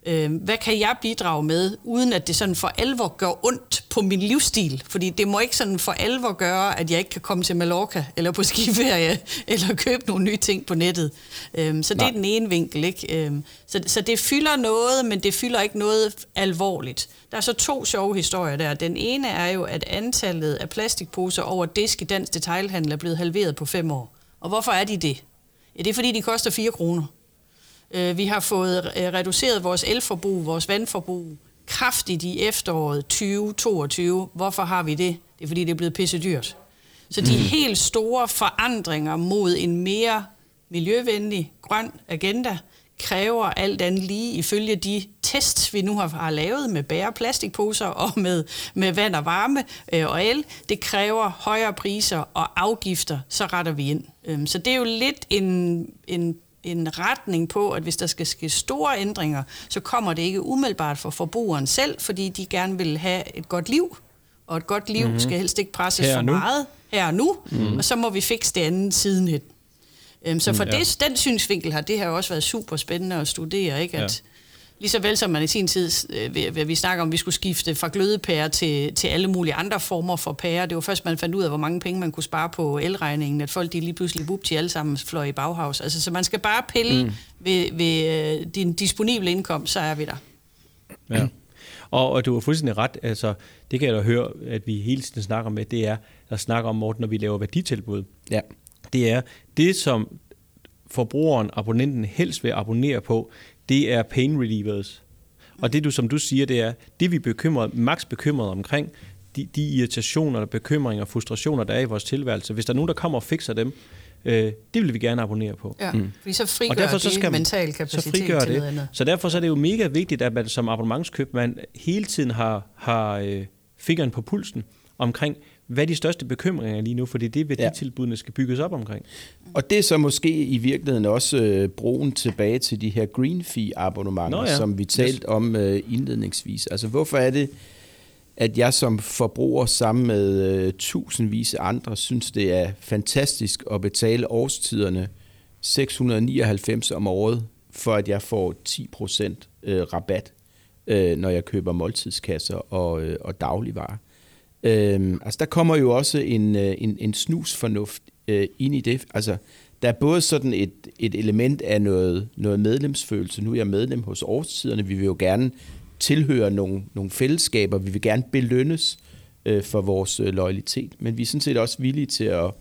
Øh, hvad kan jeg bidrage med, uden at det sådan for alvor gør ondt på min livsstil? Fordi det må ikke sådan for alvor gøre, at jeg ikke kan komme til Mallorca, eller på skiferie, eller købe nogle nye ting på nettet. Øh, så det Nej. er den ene vinkel. Ikke? Øh, så, så det fylder noget, men det fylder ikke noget alvorligt. Der er så to sjove historier der. Den ene er jo, at antallet af plastikposer over disk i dansk detailhandel er blevet halveret på fem år. Og hvorfor er de det? Ja, det er fordi, de koster 4 kroner. Øh, vi har fået øh, reduceret vores elforbrug, vores vandforbrug kraftigt i efteråret 2022. Hvorfor har vi det? Det er fordi, det er blevet pisse dyrt. Så de mm. helt store forandringer mod en mere miljøvenlig, grøn agenda kræver alt andet lige ifølge de tests, vi nu har, har lavet med bære plastikposer og med, med vand og varme øh, og el, det kræver højere priser og afgifter, så retter vi ind. Øhm, så det er jo lidt en, en en retning på, at hvis der skal ske store ændringer, så kommer det ikke umiddelbart for forbrugeren selv, fordi de gerne vil have et godt liv, og et godt liv mm-hmm. skal helst ikke presses for nu. meget her og nu, mm. og så må vi fikse det andet sidenhen. Um, så for mm, ja. det, den synsvinkel har det her også været super spændende at studere, ikke? At, ja Lige så vel som man i sin tid, øh, vi snakker om, at vi skulle skifte fra glødepærer til, til alle mulige andre former for pærer. Det var først, man fandt ud af, hvor mange penge man kunne spare på elregningen, at folk de lige pludselig bup til alle sammen fløj i baghavs. Altså, så man skal bare pille mm. ved, ved øh, din disponible indkomst, så er vi der. Ja. Og, og du har fuldstændig ret. Altså, det kan jeg da høre, at vi hele tiden snakker med, det er at snakke om, Morten, når vi laver værditilbud. Ja. Det er det, som forbrugeren, abonnenten helst vil abonnere på, det er pain relievers. Og det du, som du siger, det er, det vi er bekymret, max bekymret omkring, de, de irritationer, bekymringer, frustrationer, der er i vores tilværelse. Hvis der er nogen, der kommer og fikser dem, øh, det vil vi gerne abonnere på. Ja, mm. fordi så frigør og derfor, så skal det mental kapacitet så frigør til det. noget andet. Så derfor så er det jo mega vigtigt, at man som abonnementskøbmand hele tiden har, har øh, fingeren på pulsen omkring, hvad er de største bekymringer lige nu, fordi det er, hvad ja. de tilbudene skal bygges op omkring. Og det er så måske i virkeligheden også øh, broen tilbage til de her green fee abonnementer, ja. som vi talte yes. om øh, indledningsvis. Altså hvorfor er det, at jeg som forbruger sammen med øh, tusindvis af andre synes, det er fantastisk at betale årstiderne 699 om året, for at jeg får 10% øh, rabat, øh, når jeg køber måltidskasser og, øh, og dagligvarer. Øh, Øhm, altså der kommer jo også en, øh, en, en snusfornuft øh, ind i det. Altså der er både sådan et, et element af noget, noget medlemsfølelse. Nu er jeg medlem hos årstiderne. Vi vil jo gerne tilhøre nogle, nogle fællesskaber. Vi vil gerne belønnes øh, for vores øh, loyalitet, men vi er sådan set også villige til at,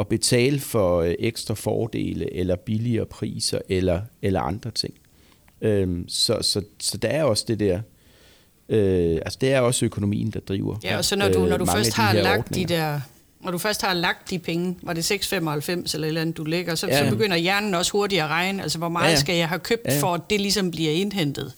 at betale for øh, ekstra fordele, eller billigere priser, eller, eller andre ting. Øh, så, så, så der er også det der, øh, altså det er også økonomien, der driver Ja, og så når du, når du øh, først har lagt ordninger. de der når du først har lagt de penge, var det 6,95 eller et eller andet, du lægger, så, ja. så begynder hjernen også hurtigt at regne, altså hvor meget ja, ja. skal jeg have købt, ja, ja. for at det ligesom bliver indhentet.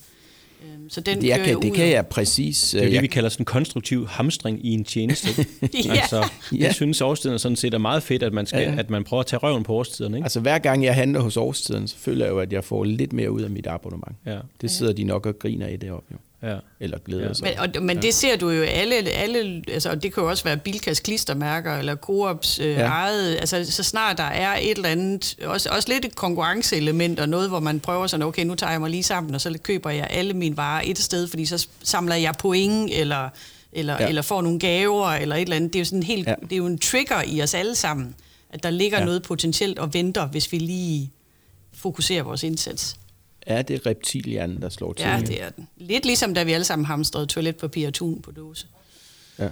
Øhm, så den jeg kan, det kan jeg præcis. Det er jo det, vi kalder sådan en konstruktiv hamstring i en tjeneste. ja. Altså, jeg ja. synes, årstiden sådan set er meget fedt, at man, skal, ja. at man prøver at tage røven på årstiden. Ikke? Altså hver gang jeg handler hos årstiden, så føler jeg jo, at jeg får lidt mere ud af mit abonnement. Ja. Det sidder de nok og griner i deroppe. Jo ja. eller glæder ja. sig. Men, og, men ja. det ser du jo alle, alle altså, det kan jo også være Bilkas klistermærker, eller Coops øh, ja. eget, altså så snart der er et eller andet, også, også lidt et konkurrenceelement, og noget, hvor man prøver sådan, okay, nu tager jeg mig lige sammen, og så køber jeg alle mine varer et sted, fordi så samler jeg point, eller, eller, ja. eller får nogle gaver, eller et eller andet. Det er jo, sådan helt, ja. det er jo en trigger i os alle sammen, at der ligger ja. noget potentielt og venter, hvis vi lige fokuserer vores indsats er det reptilhjernen, der slår til? Ja, det er den. Lidt ligesom da vi alle sammen hamstrede toiletpapir og tun på dåse. Ja.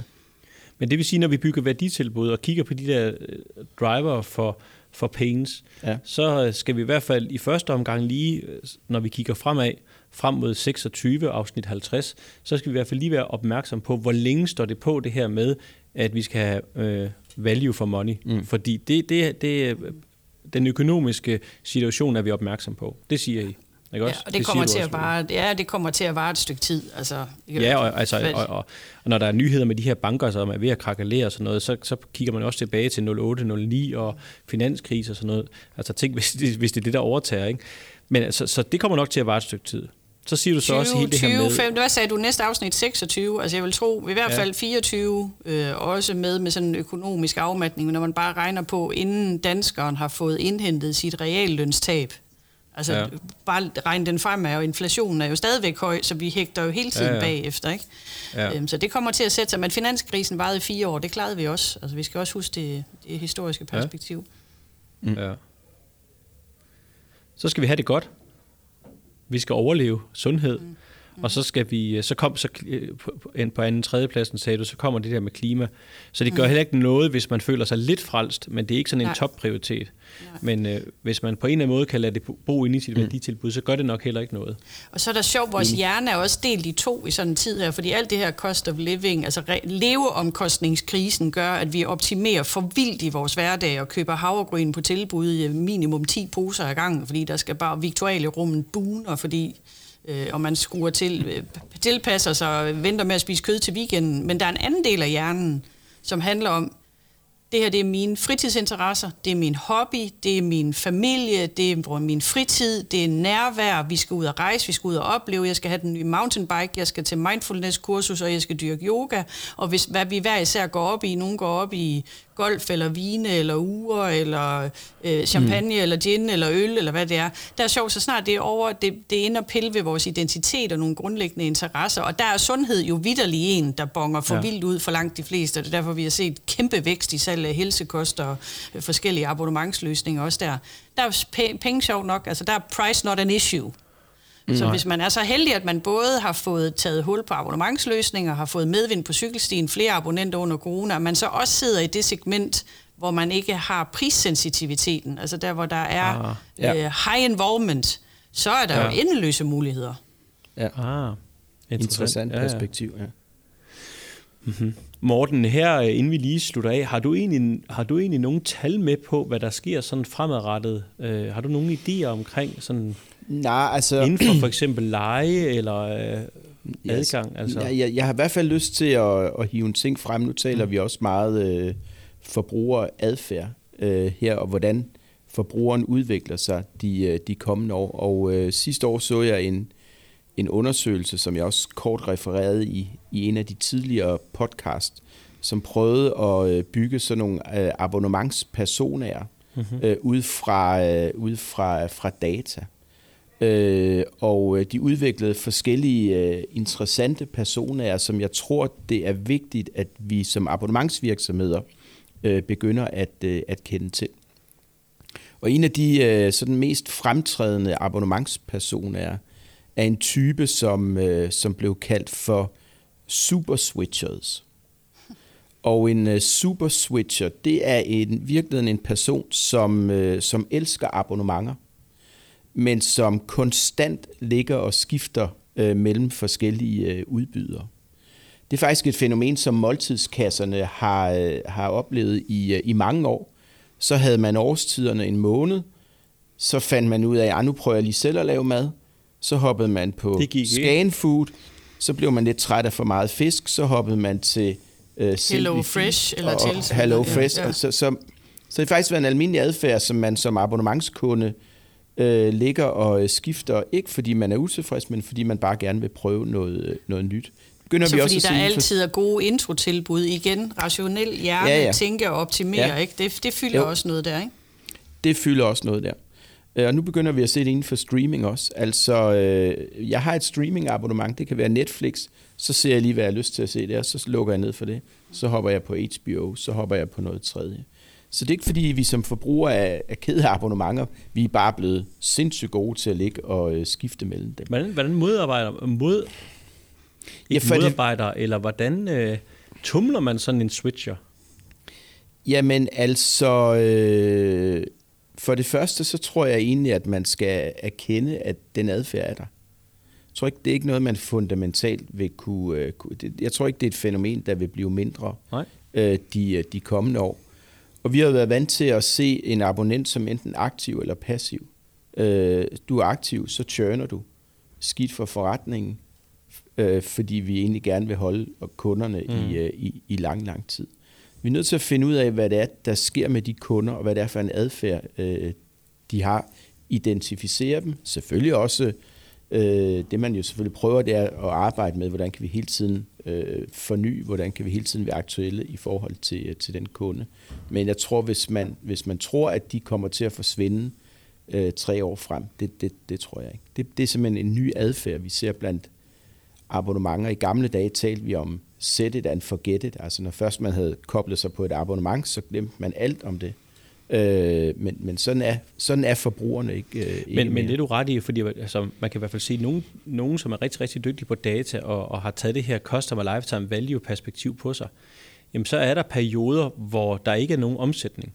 Men det vil sige, når vi bygger værditilbud og kigger på de der øh, driver for, for pains, ja. så skal vi i hvert fald i første omgang lige, øh, når vi kigger fremad, frem mod 26 afsnit 50, så skal vi i hvert fald lige være opmærksom på, hvor længe står det på det her med, at vi skal have øh, value for money. Mm. Fordi det, det, det, den økonomiske situation er vi opmærksom på. Det siger I. Ikke også? Ja, og det, det kommer til at vare, ja, det kommer til at vare et stykke tid. Altså, ja, og, altså, og, og, og, når der er nyheder med de her banker, som er ved at krakalere og sådan noget, så, så kigger man også tilbage til 08, 09 og finanskrise og sådan noget. Altså tænk, hvis det, hvis det er det, der overtager. Ikke? Men altså, så det kommer nok til at vare et stykke tid. Så siger du så 20, også hele det her med... 5, hvad sagde du? Næste afsnit 26. Altså jeg vil tro, i hvert fald ja. 24 øh, også med med sådan en økonomisk afmatning, når man bare regner på, inden danskeren har fået indhentet sit reallønstab Altså ja. bare regne den fremad, og inflationen er jo stadigvæk høj, så vi hægter jo hele tiden ja, ja. bagefter. Ikke? Ja. Øhm, så det kommer til at sætte sig. Men finanskrisen varede i fire år, det klarede vi også. Altså vi skal også huske det, det historiske perspektiv. Ja. Mm. ja. Så skal vi have det godt. Vi skal overleve sundhed. Mm. Mm. Og så skal vi, så kom så øh, på anden tredje pladsen, sagde du, så kommer det der med klima. Så det gør mm. heller ikke noget, hvis man føler sig lidt frelst, men det er ikke sådan en topprioritet. Men øh, hvis man på en eller anden måde kan lade det bo inde i sit mm. værditilbud, så gør det nok heller ikke noget. Og så er der sjovt, vores hjerne er også delt i to i sådan en tid her, fordi alt det her cost of living, altså leveomkostningskrisen, gør, at vi optimerer for vildt i vores hverdag og køber havregryn på tilbud i minimum 10 poser ad gangen, fordi der skal bare viktuale rummen buner, fordi øh, og man skruer til, øh, tilpasser sig og venter med at spise kød til weekenden. Men der er en anden del af hjernen, som handler om, det her det er mine fritidsinteresser, det er min hobby, det er min familie, det er min fritid, det er nærvær, vi skal ud og rejse, vi skal ud og opleve, jeg skal have den nye mountainbike, jeg skal til mindfulness-kursus, og jeg skal dyrke yoga, og hvis, hvad vi hver især går op i, nogen går op i golf, eller vine, eller uger, eller øh, champagne, mm. eller gin, eller øl, eller hvad det er. Der er sjovt, så snart det er over, det, det ender pille ved vores identitet og nogle grundlæggende interesser. Og der er sundhed jo vidderlig en, der bonger for ja. vildt ud for langt de fleste. Det er derfor, vi har set kæmpe vækst i salg af helsekost og øh, forskellige abonnementsløsninger også der. Der er penge sjovt nok, altså der er price not an issue. Mm. Så hvis man er så heldig, at man både har fået taget hul på abonnementsløsninger, har fået medvind på cykelstien, flere abonnenter under corona, og man så også sidder i det segment, hvor man ikke har prissensitiviteten, altså der, hvor der er ah, ja. øh, high involvement, så er der ja. jo endeløse muligheder. Ja. Ah, interessant, interessant perspektiv, ja. ja. Mm-hmm. Morten, her øh, inden vi lige slutter af, har du egentlig, har du egentlig nogle tal med på, hvad der sker sådan fremadrettet? Uh, har du nogle idéer omkring sådan Nej, altså... inden for for eksempel leje eller uh, adgang? Altså? Ja, jeg, jeg har i hvert fald lyst til at, at hive en ting frem. Nu taler mm. vi også meget uh, forbrugeradfærd uh, her, og hvordan forbrugeren udvikler sig de, uh, de kommende år. Og uh, sidste år så jeg en, en undersøgelse, som jeg også kort refererede i, i en af de tidligere podcast, som prøvede at øh, bygge sådan nogle øh, abonnementspersonaer mm-hmm. øh, ud, fra, øh, ud fra, fra data. Øh, og øh, de udviklede forskellige øh, interessante personer, som jeg tror, det er vigtigt, at vi som abonnementsvirksomheder øh, begynder at, øh, at kende til. Og en af de øh, sådan mest fremtrædende abonnementspersoner er en type, som, øh, som blev kaldt for super switchers. Og en uh, super switcher, det er en, virkelig en person, som, øh, som elsker abonnementer, men som konstant ligger og skifter uh, mellem forskellige uh, udbydere. Det er faktisk et fænomen, som måltidskasserne har, uh, har oplevet i, uh, i mange år. Så havde man årstiderne en måned, så fandt man ud af, at ah, nu prøver jeg lige selv at lave mad, så hoppede man på Scan Food, så blev man lidt træt af for meget fisk, så hoppede man til uh, Hello Fresh eller og, til Hello Fresh. Ja. Så, så, så, så det har faktisk været en almindelig adfærd, som man som abonnementskunde øh, ligger og øh, skifter, ikke fordi man er utilfreds, men fordi man bare gerne vil prøve noget, noget nyt. Begynder så vi fordi også der altid er gode introtilbud igen, rationel hjerne, ja, ja. tænke og optimere, ja. ikke? Det, det fylder jo. også noget der, ikke? Det fylder også noget der. Øh, og nu begynder vi at se det inden for streaming også. Altså, øh, jeg har et streaming-abonnement, det kan være Netflix, så ser jeg lige, hvad jeg har lyst til at se der, så lukker jeg ned for det. Så hopper jeg på HBO, så hopper jeg på noget tredje. Så det er ikke fordi, vi som forbrugere er, ked af abonnementer. Vi er bare blevet sindssygt gode til at ligge og øh, skifte mellem dem. Hvordan, hvordan modarbejder, mod, ja, modarbejder det, eller hvordan øh, tumler man sådan en switcher? Jamen altså, øh, for det første, så tror jeg egentlig, at man skal erkende, at den adfærd er der. Jeg tror ikke, det er ikke noget, man fundamentalt vil kunne... Øh, jeg tror ikke, det er et fænomen, der vil blive mindre Nej. Øh, de, øh, de kommende år. Og vi har været vant til at se en abonnent som enten aktiv eller passiv. Du er aktiv, så churner du. Skidt for forretningen, fordi vi egentlig gerne vil holde kunderne mm. i, i, i lang, lang tid. Vi er nødt til at finde ud af, hvad det er, der sker med de kunder, og hvad det er for en adfærd, øh, de har. Identificere dem. Selvfølgelig også, øh, det man jo selvfølgelig prøver, det er at arbejde med, hvordan kan vi hele tiden øh, forny, hvordan kan vi hele tiden være aktuelle i forhold til, øh, til den kunde. Men jeg tror, hvis man, hvis man tror, at de kommer til at forsvinde øh, tre år frem, det, det, det tror jeg ikke. Det, det er simpelthen en ny adfærd, vi ser blandt abonnementer. I gamle dage talte vi om set it and forget it. Altså når først man havde koblet sig på et abonnement, så glemte man alt om det. Øh, men, men sådan er, sådan er forbrugerne ikke. Øh, ikke men, men det er du ret i, fordi altså, man kan i hvert fald se nogen, nogen som er rigtig, rigtig dygtige på data og, og har taget det her customer lifetime value perspektiv på sig, jamen så er der perioder, hvor der ikke er nogen omsætning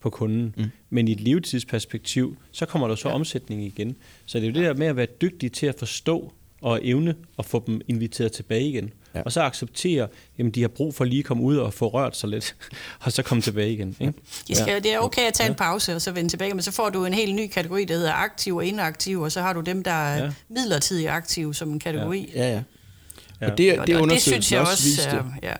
på kunden. Mm. Men i et levetidsperspektiv, så kommer der så ja. omsætning igen. Så det er jo det der med at være dygtig til at forstå og evne at få dem inviteret tilbage igen. Ja. Og så acceptere, at de har brug for lige at komme ud og få rørt sig lidt, og så komme tilbage igen. Ikke? Ja. Skal, det er okay at tage en pause og så vende tilbage, men så får du en helt ny kategori, der hedder aktiv og inaktiv, og så har du dem, der er ja. midlertidigt aktive som en kategori. Ja, ja. ja. Og det, det, og det synes jeg også, også ja.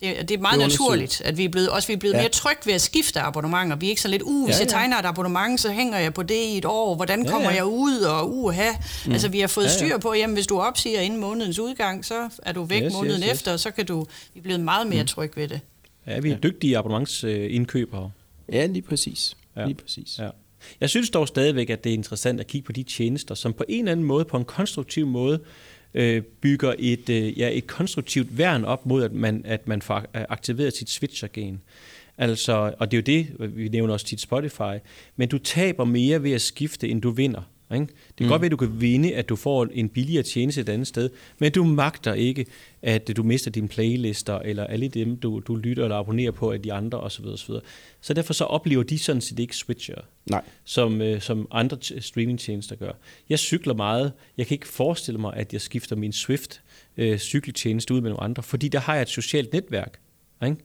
Det, det er meget det naturligt, at vi er blevet, også vi er blevet ja. mere trygge ved at skifte abonnementer. Vi er ikke så lidt, uh, hvis ja, ja. jeg tegner et abonnement, så hænger jeg på det i et år. Hvordan ja, kommer ja. jeg ud, og uha. Mm. Altså, vi har fået ja, ja. styr på, jamen, hvis du opsiger inden månedens udgang, så er du væk yes, måneden yes, yes. efter, og så kan du, vi er blevet meget mere mm. trygge ved det. Ja, vi er dygtige abonnementsindkøbere. Ja, lige præcis. Ja. Lige præcis. Ja. Jeg synes dog stadigvæk, at det er interessant at kigge på de tjenester, som på en eller anden måde, på en konstruktiv måde, øh, bygger et, øh, ja, et konstruktivt værn op mod, at man, at man får øh, aktiveret sit switcher-gen. Altså, og det er jo det, vi nævner også tit Spotify, men du taber mere ved at skifte, end du vinder. Ikke? Det kan mm. godt være, at du kan vinde, at du får en billigere tjeneste et andet sted, men du magter ikke, at du mister dine playlister, eller alle dem, du, du lytter eller abonnerer på af de andre osv. osv. Så derfor så oplever de sådan set ikke switcher, Nej. Som, øh, som andre streamingtjenester gør. Jeg cykler meget. Jeg kan ikke forestille mig, at jeg skifter min Swift øh, cykeltjeneste ud med nogle andre, fordi der har jeg et socialt netværk. Ikke?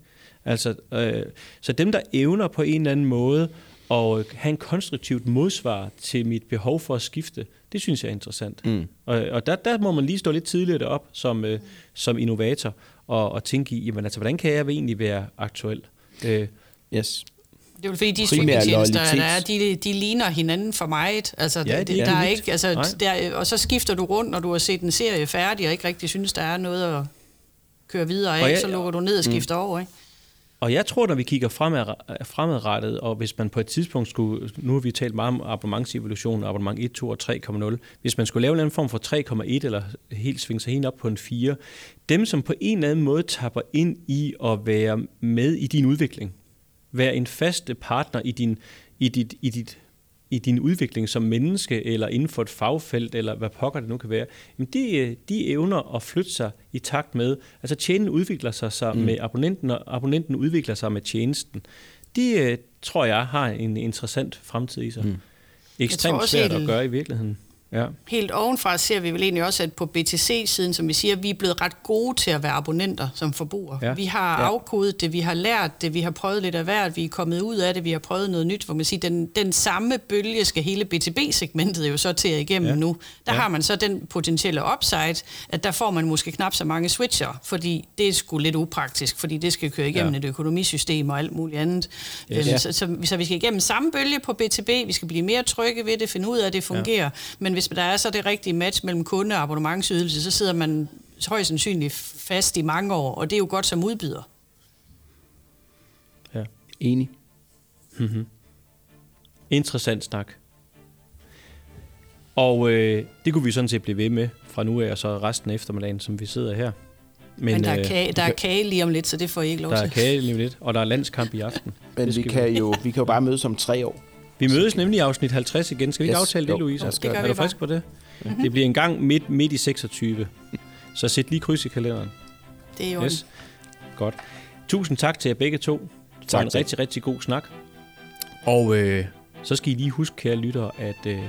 Altså, øh, så dem, der evner på en eller anden måde og have en konstruktivt modsvar til mit behov for at skifte, det synes jeg er interessant. Mm. Og, og der, der må man lige stå lidt tidligere op som, øh, som innovator og, og tænke i, jamen altså, hvordan kan jeg egentlig være aktuel? Øh, yes. Det er jo fordi, de streamingtjenester, er, de, de ligner hinanden for meget. Altså, ja, det, det der er ikke, altså, der, og så skifter du rundt, når du har set en serie færdig, og ikke rigtig synes, der er noget at køre videre af, jeg, så lukker du ned og skifter mm. over. Ikke? Og jeg tror, når vi kigger fremad, fremadrettet, og hvis man på et tidspunkt skulle, nu har vi talt meget om abonnementsevolution, abonnement 1, 2 og 3,0, hvis man skulle lave en anden form for 3,1 eller helt svinge sig helt op på en 4, dem som på en eller anden måde tapper ind i at være med i din udvikling, være en faste partner i, din, i, dit, i dit i din udvikling som menneske, eller inden for et fagfelt, eller hvad pokker det nu kan være, jamen de, de evner at flytte sig i takt med, altså tjenesten udvikler sig, sig mm. med abonnenten, og abonnenten udvikler sig med tjenesten. De øh, tror jeg har en interessant fremtid i sig. Mm. Ekstremt svært at gøre i virkeligheden. Ja. Helt ovenfra ser vi vel egentlig også, at på BTC-siden, som vi siger, vi er blevet ret gode til at være abonnenter som forbrugere. Ja. Vi har ja. afkodet det, vi har lært det, vi har prøvet lidt af hvert, vi er kommet ud af det, vi har prøvet noget nyt, hvor man siger, den, den samme bølge skal hele BTB-segmentet jo så til igennem ja. nu. Der ja. har man så den potentielle upside, at der får man måske knap så mange switcher, fordi det er sgu lidt upraktisk, fordi det skal køre igennem ja. et økonomisystem og alt muligt andet. Yes. Ja. Så, så, så vi skal igennem samme bølge på BTB, vi skal blive mere trygge ved det, finde ud af, at det fungerer, ja. men hvis der er så det rigtige match mellem kunde og abonnementsydelse, så sidder man højst sandsynligt fast i mange år, og det er jo godt som udbyder. Ja. Enig. Mm-hmm. Interessant snak. Og øh, det kunne vi sådan set blive ved med fra nu af, og så resten af eftermiddagen, som vi sidder her. Men, Men der, er øh, kage, der er kage lige om lidt, så det får I ikke lov der til. Der er kage lige om lidt, og der er landskamp i aften. Men vi kan, jo, vi kan jo bare mødes om tre år. Vi mødes nemlig i afsnit 50 igen. Skal vi ikke yes. aftale det, Louise? det er du frisk på det? Mm-hmm. Det bliver en gang midt, midt i 26. Så sæt lige kryds i kalenderen. Det er jo yes. Godt. Tusind tak til jer begge to. Tak for en rigtig, rigtig god snak. Og øh, så skal I lige huske, kære lyttere, at øh,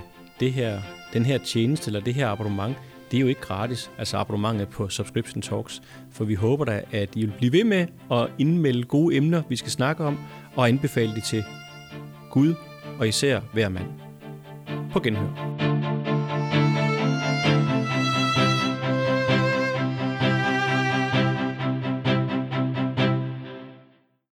det her, den her tjeneste, eller det her abonnement, det er jo ikke gratis, altså abonnementet på Subscription Talks. For vi håber da, at I vil blive ved med at indmelde gode emner, vi skal snakke om, og anbefale det til Gud og især hver mand. På genhør.